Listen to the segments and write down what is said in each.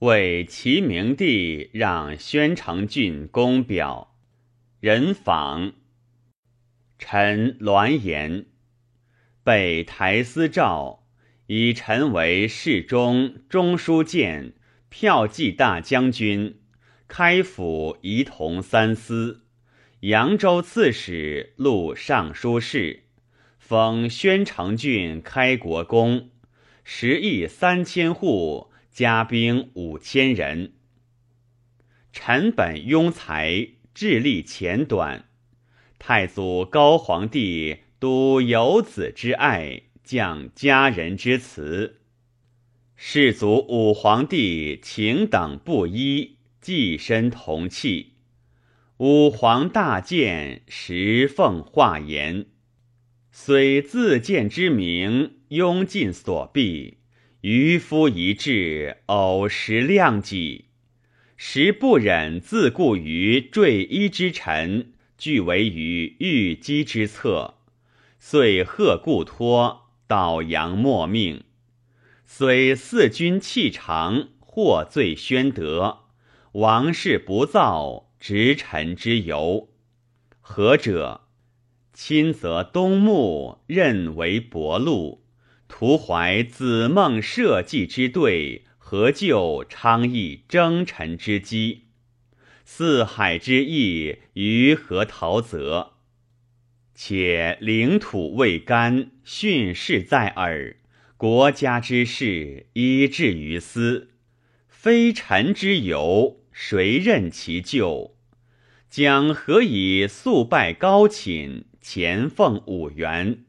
为齐明帝让宣城郡公表，人访。臣栾言，被台司诏，以臣为侍中、中书监、骠骑大将军、开府仪同三司、扬州刺史、录尚书事，封宣城郡开国公，十亿三千户，加兵五千人。臣本庸才，智力浅短。太祖高皇帝笃有子之爱，降家人之慈。世祖武皇帝情等不一，寄身同气。武皇大见，时奉化言，虽自见之名，庸尽所避。渔夫一至，偶时量己，时不忍自顾于坠衣之臣。俱为于御机之策，遂贺故托，导阳莫命。虽四君气长，获罪宣德，王室不造，执臣之由。何者？亲则东牧，任为伯禄，徒怀子孟社稷之对，何救昌邑征臣之机？四海之意，于何陶泽？且领土未干，训示在耳。国家之事，依至于斯，非臣之由，谁任其咎？将何以速拜高寝，前奉五原，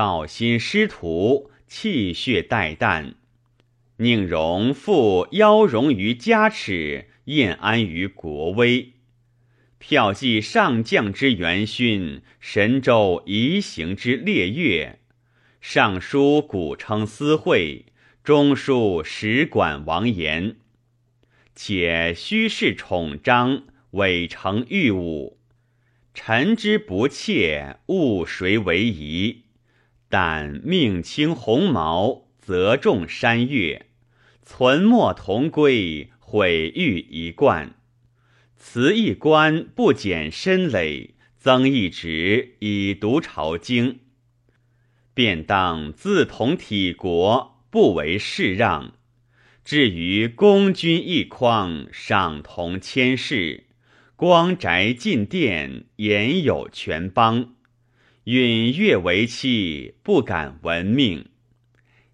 道心师徒，气血待旦，宁容复妖容于家耻？晏安于国威，票记上将之元勋，神州夷行之烈月，尚书古称私会，中书使管王言，且虚饰宠章，伪成御武。臣之不切，误谁为宜？但命轻鸿毛，则重山岳，存没同归。毁誉一贯，辞一官不减身累，增一职以读朝经，便当自同体国，不为世让。至于公君一匡，赏同千世，光宅进殿，言有全邦。允越为妻，不敢闻命，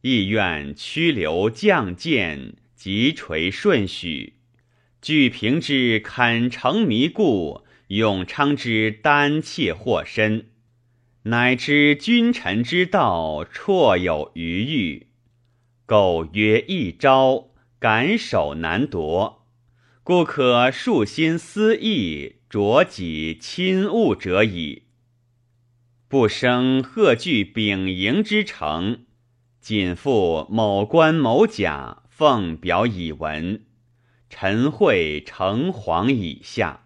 意愿屈留降谏。即垂顺许，据平之坎城迷故，永昌之丹妾祸身，乃知君臣之道，绰有余欲。苟曰一朝，敢守难夺，故可树心思意，着己亲物者矣。不生贺惧丙寅之诚，谨复某官某甲。奉表以闻，臣会诚惶以下。